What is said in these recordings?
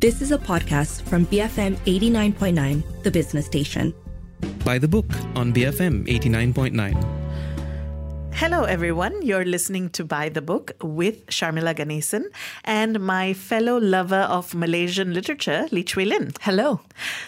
This is a podcast from BFM 89.9, the business station. By the book on BFM 89.9. Hello, everyone. You're listening to By the Book with Sharmila Ganesan and my fellow lover of Malaysian literature, Lee Chui Lin. Hello.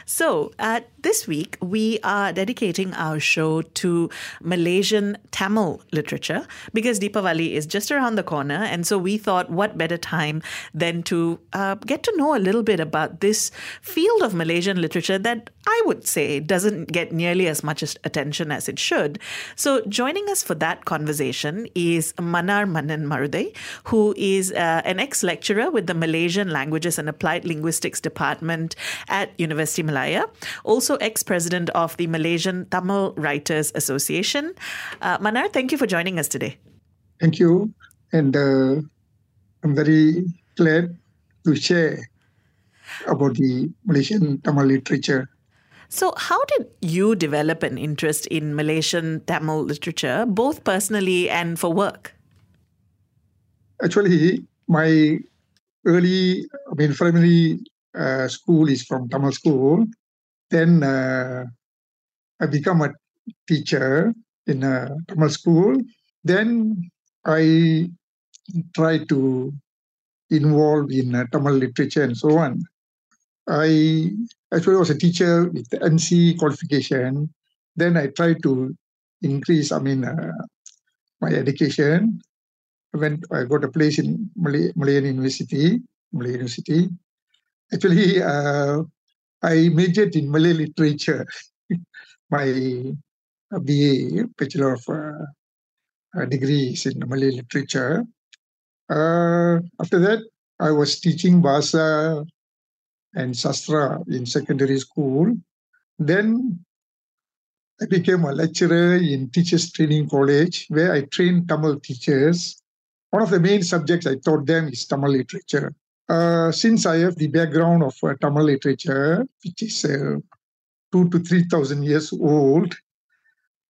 So, uh, this week we are dedicating our show to Malaysian Tamil literature because Deepavali is just around the corner. And so we thought, what better time than to uh, get to know a little bit about this field of Malaysian literature that I would say doesn't get nearly as much attention as it should. So, joining us for that conversation is Mannar Mannan Maruthai, who is uh, an ex lecturer with the Malaysian Languages and Applied Linguistics Department at University Malaya, also ex president of the Malaysian Tamil Writers Association. Uh, Mannar, thank you for joining us today. Thank you. And uh, I'm very glad to share about the Malaysian Tamil literature. So, how did you develop an interest in Malaysian Tamil literature, both personally and for work? Actually, my early, I mean, primary uh, school is from Tamil school. Then uh, I become a teacher in a Tamil school. Then I try to involve in uh, Tamil literature and so on. I actually I was a teacher with the NC qualification. Then I tried to increase, I mean, uh, my education. When I got a place in Malay, Malayan University, Malay University. Actually, uh, I majored in Malay literature. my BA, Bachelor of uh, uh, degrees in Malay literature. Uh, after that, I was teaching Bahasa and Sastra in secondary school. Then I became a lecturer in Teachers Training College, where I trained Tamil teachers. One of the main subjects I taught them is Tamil literature. Uh, since I have the background of uh, Tamil literature, which is uh, two to three thousand years old,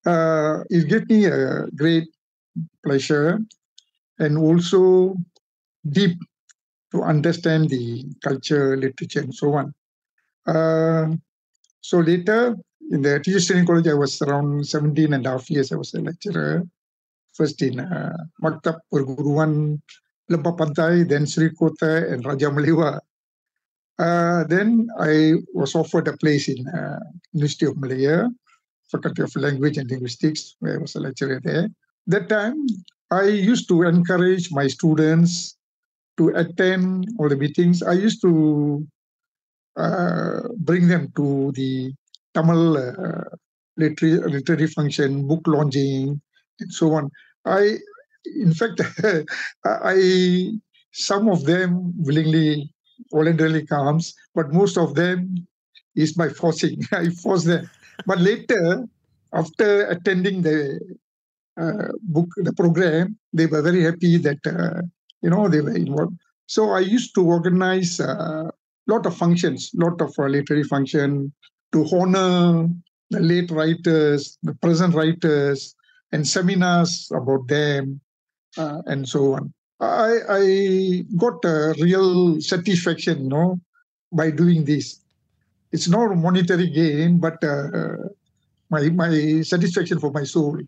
uh, it gave me a great pleasure and also deep to understand the culture, literature, and so on. Uh, so later, in the teacher training college, I was around 17 and a half years. I was a lecturer, first in uh, Maktab Perguruan Lembah Pantai, then Sri Kota and Raja Melewar. Uh, then I was offered a place in uh, University of Malaya, Faculty of Language and Linguistics, where I was a lecturer there. That time, I used to encourage my students to attend all the meetings. I used to uh, bring them to the Tamil uh, literary, literary function, book launching, and so on. I, in fact, I some of them willingly, voluntarily comes, but most of them is by forcing. I force them. But later, after attending the uh, book, the program, they were very happy that uh, you know they were involved so i used to organize a uh, lot of functions lot of uh, literary function to honor the late writers the present writers and seminars about them uh, and so on. I i got a real satisfaction you know by doing this. It's not monetary gain but uh, my my satisfaction for my soul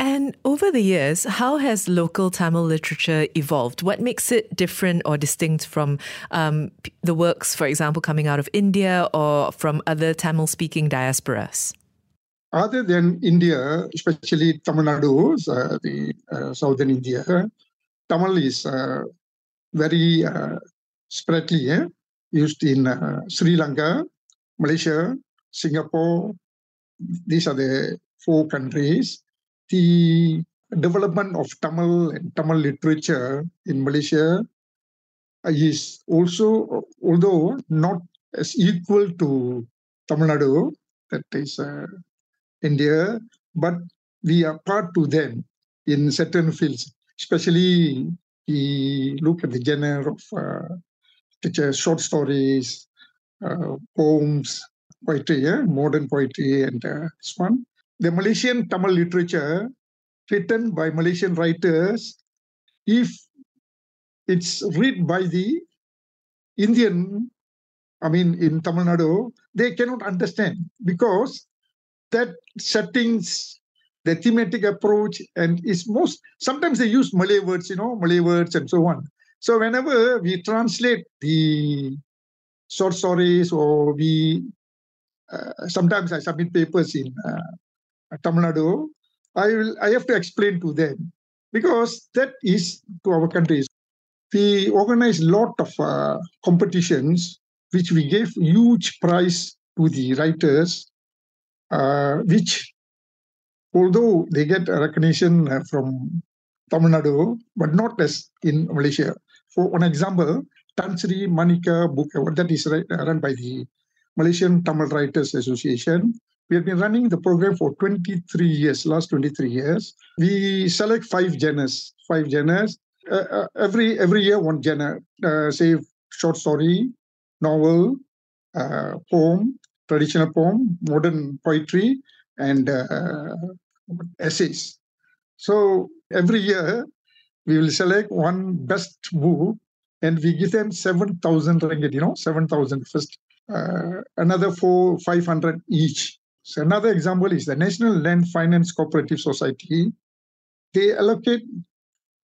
and over the years, how has local Tamil literature evolved? What makes it different or distinct from um, the works, for example, coming out of India or from other Tamil speaking diasporas? Other than India, especially Tamil Nadu, uh, the uh, southern India, Tamil is uh, very uh, spreadly eh? used in uh, Sri Lanka, Malaysia, Singapore. These are the four countries the development of Tamil and Tamil literature in Malaysia is also, although not as equal to Tamil Nadu, that is uh, India, but we are part to them in certain fields, especially we look at the genre of uh, short stories, uh, poems, poetry, yeah? modern poetry, and uh, this one the Malaysian Tamil literature written by Malaysian writers, if it's read by the Indian I mean, in Tamil Nadu, they cannot understand because that settings, the thematic approach, and is most sometimes they use Malay words, you know, Malay words and so on. So whenever we translate the short stories or we uh, sometimes I submit papers in uh, Tamil Nadu, I will I have to explain to them because that is to our countries. We organize a lot of uh, competitions which we gave huge prize to the writers, uh, which although they get recognition uh, from Tamil Nadu, but not as in Malaysia. For one example, Tan Sri Manika Book Award, that is run by the Malaysian Tamil Writers Association. We have been running the program for 23 years, last 23 years. We select five genres, five genres. Uh, uh, every every year, one genre, uh, say short story, novel, uh, poem, traditional poem, modern poetry, and uh, essays. So every year we will select one best book and we give them 7,000 ringgit, you know, 7,000 first, uh, another four, 500 each. So another example is the National Land Finance Cooperative Society. They allocate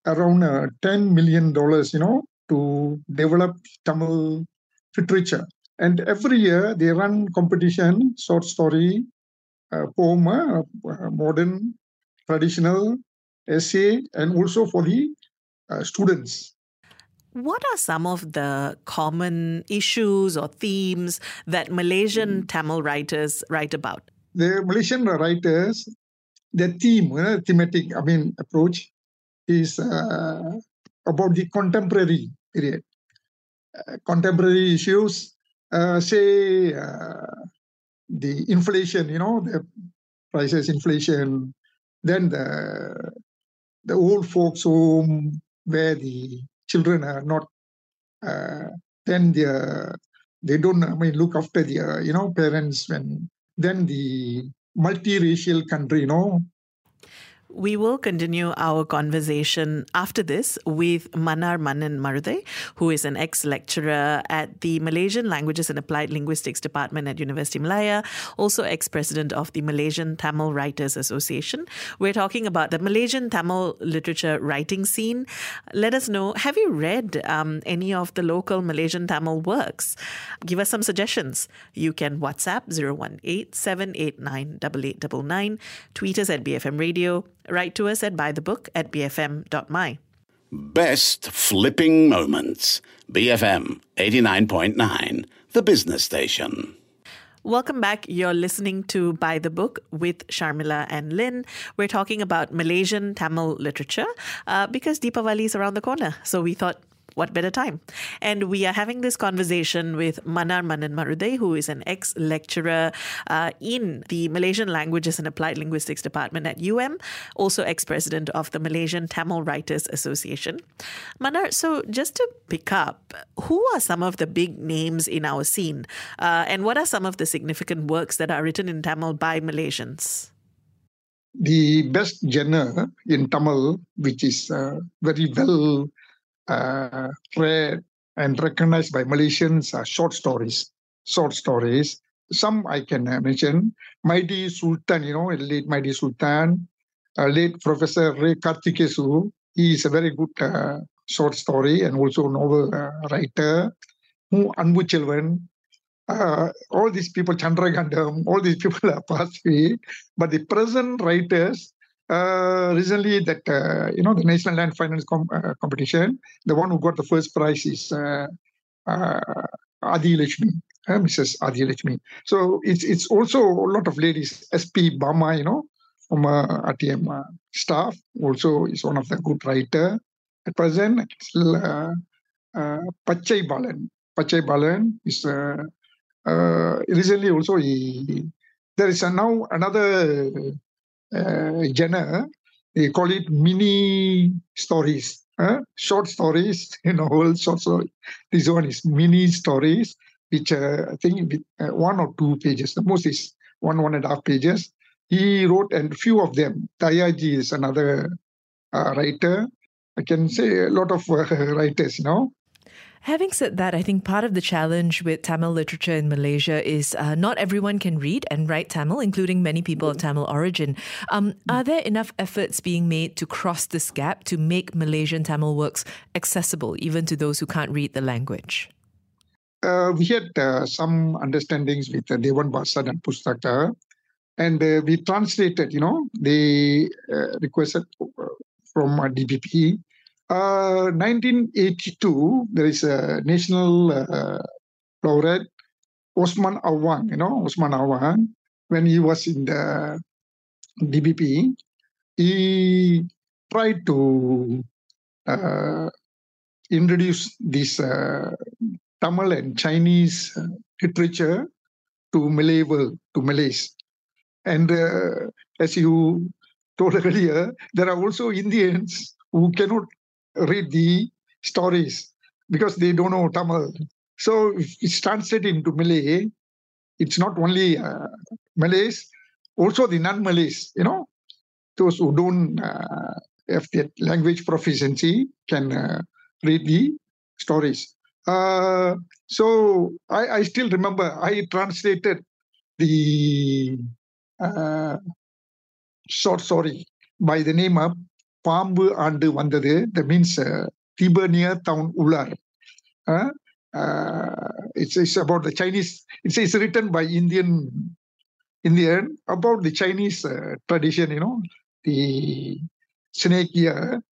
around uh, $10 million, you know, to develop Tamil literature. And every year they run competition, short story, uh, poem, uh, modern, traditional, essay, and also for the uh, students. What are some of the common issues or themes that Malaysian mm. Tamil writers write about? The Malaysian writers, the theme, uh, thematic, I mean, approach is uh, about the contemporary period. Uh, contemporary issues, uh, say uh, the inflation, you know, the prices, inflation, then the the old folks home where the children are not, uh, then they they don't I mean look after their you know parents when then the multiracial country, you know, we will continue our conversation after this with Mannar Mannan Maruthai, who is an ex-lecturer at the Malaysian Languages and Applied Linguistics Department at University Malaya, also ex-president of the Malaysian Tamil Writers Association. We're talking about the Malaysian Tamil literature writing scene. Let us know, have you read um, any of the local Malaysian Tamil works? Give us some suggestions. You can WhatsApp 018 789 8899, tweet us at BFM Radio, Write to us at buythebook at bfm.my. Best flipping moments. BFM 89.9, the business station. Welcome back. You're listening to By the Book with Sharmila and Lin. We're talking about Malaysian Tamil literature uh, because Deepavali is around the corner. So we thought what better time? And we are having this conversation with Mannar Mannan Maruthai, who is an ex lecturer uh, in the Malaysian Languages and Applied Linguistics Department at UM, also ex president of the Malaysian Tamil Writers Association. Mannar, so just to pick up, who are some of the big names in our scene? Uh, and what are some of the significant works that are written in Tamil by Malaysians? the best genre in Tamil, which is uh, very well read and recognized by Malaysians are short stories. Short stories. Some I can mention. Mydin Sultan, you know, late Mydin Sultan, uh, late Professor Ray Karthigesu. He is a very good uh, short story and also novel uh, writer. Who Anbu Chelvan, uh, all these people, Chandra Gandham, all these people are passed away. But the present writers uh, recently that uh, you know the national land finance com- uh, competition the one who got the first prize is uh, uh, adi lakshmi mrs adi lakshmi. So it's it's also a lot of ladies sp bama you know from uh, rtm staff also is one of the good writer at present. Uh, pachai balan. Pachai balan is recently also he, there is now another genre. They call it mini stories, uh, short stories, you know, whole short story. This one is mini stories, which uh, I think uh, one or two pages. The most is one, one and a half pages. He wrote, and few of them. Tayaji is another uh, writer. I can say a lot of uh, writers, you know. Having said that, I think part of the challenge with Tamil literature in Malaysia is uh, not everyone can read and write Tamil, including many people of Tamil origin. Um, are there enough efforts being made to cross this gap to make Malaysian Tamil works accessible even to those who can't read the language? Uh, we had uh, some understandings with uh, Bahasa and Pustaka, and uh, we translated, you know, they uh, requested uh, from DBP 1982, uh, there is a national uh, laureate, Usman Awang, you know, Usman Awang, when he was in the DBP, he tried to uh, introduce this uh, Tamil and Chinese uh, literature to Malay world, to Malays. And as you told earlier, there are also Indians who cannot read the stories because they don't know Tamil. So it's translated into Malay, it's not only uh, Malays, also the non-Malays, you know, those who don't uh, have that language proficiency can uh, read the stories. Uh, so I, I, still remember I translated the uh, short story by the name of பாம்பு ஆண்டு வந்தது the means திபனியர் down உலர் it's it's about the Chinese it's written written by Indian Indian about the Chinese tradition you know the snake here.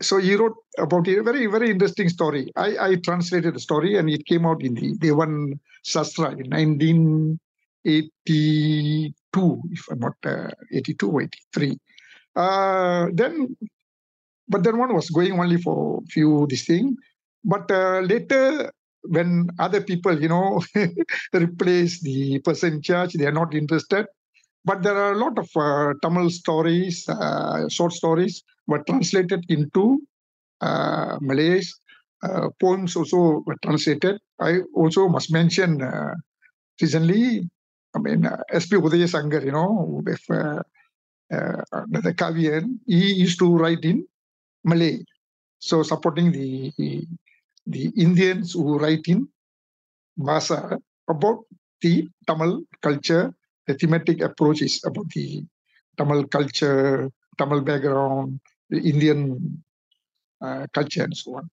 So he wrote about a very, very interesting story. I, I translated the story and it came out in the Dewan Sastera in 1982, if I'm not uh, 82 83. Uh, then, but then one was going only for few this thing. But uh, later, when other people, you know, replace the person in charge, they are not interested. But there are a lot of uh, Tamil stories, uh, short stories, were translated into uh, Malays. Uh, poems also were translated. I also must mention recently, I mean, S.P. Udayasankar, you know, with the Kavian, he used to write in Malay. So supporting the the Indians who write in Bahasa about the Tamil culture, the thematic approach is about the Tamil culture, Tamil background, the Indian uh, culture, and so on.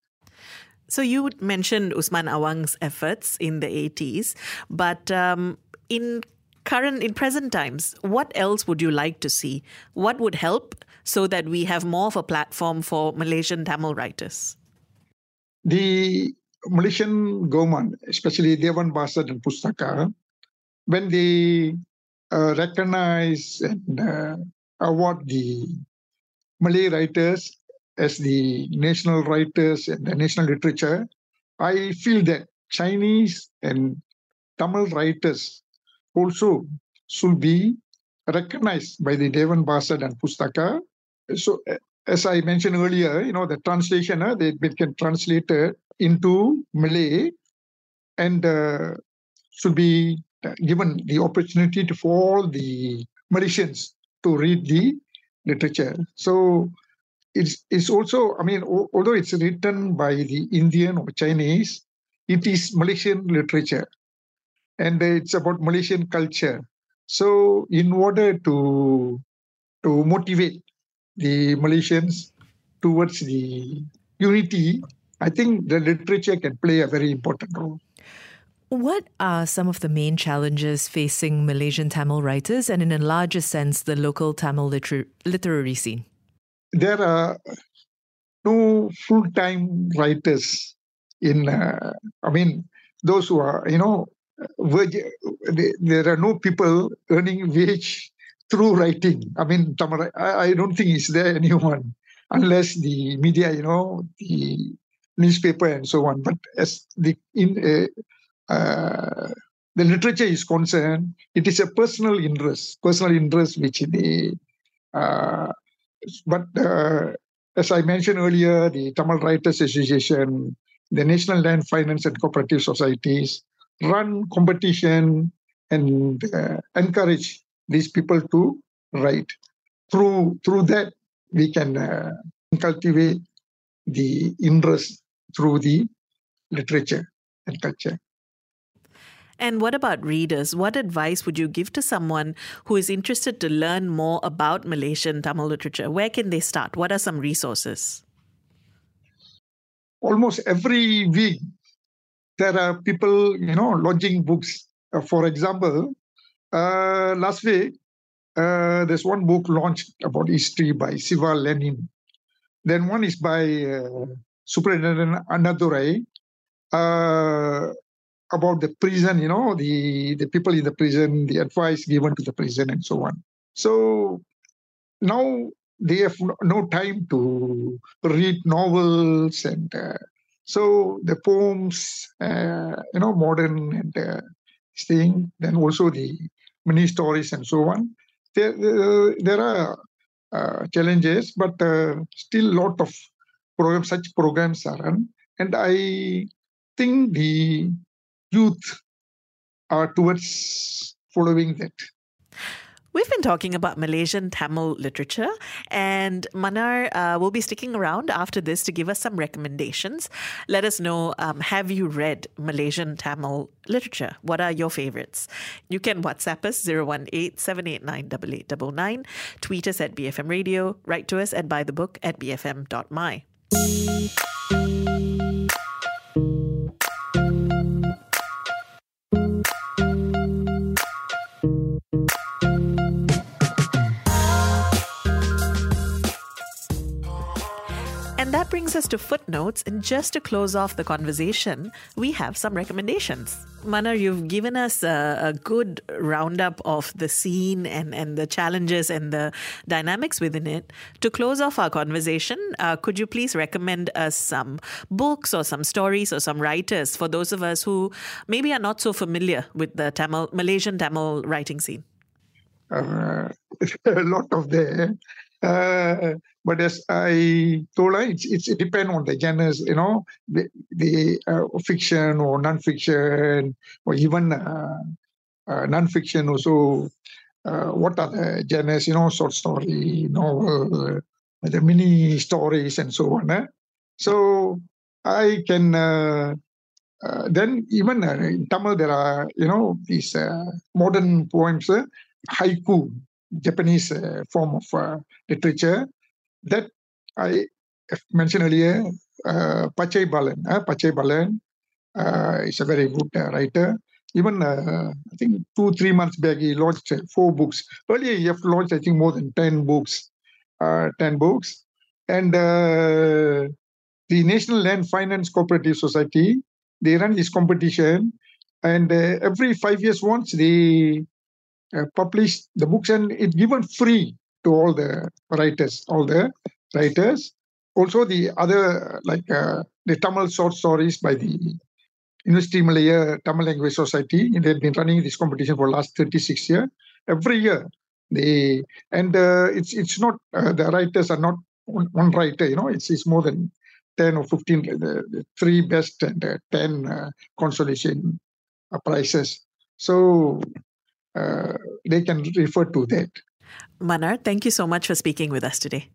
So you mentioned Usman Awang's efforts in the 80s, but um, in current in present times what else would you like to see? What would help so that we have more of a platform for malaysian tamil writers? The malaysian government especially dewan bahasa and pustaka when they uh, recognize and uh, award the malay writers as the national writers and the national literature i feel that chinese and tamil writers also should be recognized by the Dewan Bahasa and Pustaka. So, as I mentioned earlier, you know, the translation, uh, they, they can translate it into Malay and uh, should be given the opportunity to for all the Malaysians to read the literature. So it's it's also, I mean, although it's written by the Indian or Chinese, it is Malaysian literature and it's about Malaysian culture. So, in order to to motivate the Malaysians towards the unity, I think the literature can play a very important role. What are some of the main challenges facing Malaysian Tamil writers and, in a larger sense, the local Tamil liter- literary scene? There are no full time writers in, uh, I mean, those who are, you know, there are no people earning wage through writing. I mean, Tamara, I don't think is there anyone unless the media, you know, the newspaper and so on. But as the in uh, uh, the literature is concerned, it is a personal interest, personal interest which the uh, but uh, as I mentioned earlier, the Tamil Writers Association, the National Land Finance and Cooperative Societies, run competition and uh, encourage these people to write. Through through that, we can uh, cultivate the interest through the literature and culture. And what about readers? What advice would you give to someone who is interested to learn more about Malaysian Tamil literature? Where can they start? What are some resources? Almost every week, there are people, you know, launching books. Uh, for example, uh, last week, uh, there's one book launched about history by Siva Lenin. Then one is by uh, Superintendent Annadurai. Uh, about the prison, you know, the, the people in the prison, the advice given to the prison, and so on. So now they have no time to read novels and uh, so the poems, uh, you know, modern and uh, thing, then also the mini stories and so on. There, uh, there are uh, challenges, but uh, still lot of programs, such programs are run. And I think the youth are towards following that. We've been talking about Malaysian Tamil literature, and Mannar uh, will be sticking around after this to give us some recommendations. Let us know um, have you read Malaysian Tamil literature? What are your favorites? You can WhatsApp us 018 789 tweet us at BFM Radio, write to us at buythebook at bfm.my. And that brings us to footnotes. And just to close off the conversation, we have some recommendations. Mannar, you've given us a, a, good roundup of the scene and, and the challenges and the dynamics within it. To close off our conversation, uh, could you please recommend us some books or some stories or some writers for those of us who maybe are not so familiar with the Tamil, Malaysian Tamil writing scene? Uh, a lot of them. Uh, but as I told her, it's, it's it depends on the genres, you know, the, the uh, fiction or non-fiction or even uh, uh, non-fiction also. Uh, what are the genres, you know, short story, novel, the mini stories and so on. Eh? So I can uh, uh, then even in Tamil there are you know these modern poems, haiku, Japanese form of literature that I mentioned earlier, uh, Pachai Balan. Uh, Pachai Balan uh, is a very good uh, writer. Even uh, I think two, three months back, he launched uh, four books. Earlier, he have launched, I think, more than 10 books. Uh, 10 books. And the National Land Finance Cooperative Society, they run this competition. And every five years once, they publish the books and it's given free to all the writers, all the writers. Also, the other, like uh, the Tamil short stories by the University Malaya Tamil Language Society. They've been running this competition for last 36 years. Every year, they and uh, it's it's not uh, the writers are not one, one, writer. You know, it's it's more than 10 or 15. The, the three best and uh, 10 uh, consolation uh, prizes. So Uh, they can refer to that. Mannar, thank you so much for speaking with us today.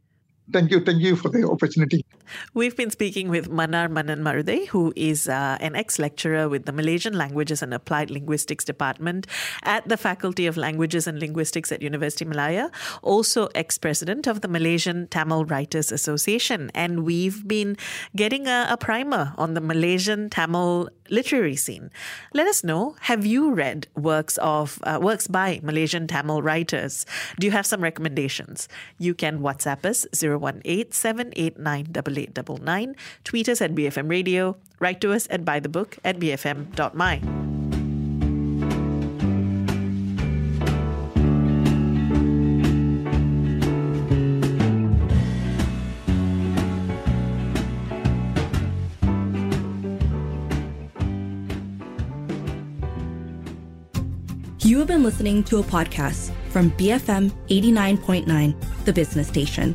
Thank you. Thank you for the opportunity. We've been speaking with Mannar Mannan Maruthai, who is uh, an ex lecturer with the Malaysian Languages and Applied Linguistics Department at the Faculty of Languages and Linguistics at University Malaya, also ex president of the Malaysian Tamil Writers Association. And we've been getting a, a primer on the Malaysian Tamil literary scene. Let us know have you read works of uh, works by Malaysian Tamil writers? Do you have some recommendations? You can WhatsApp us 018 789 tweet us at BFM Radio, write to us and buy the book at buythebook at bfm.my. You have been listening to a podcast from BFM 89.9, the business station.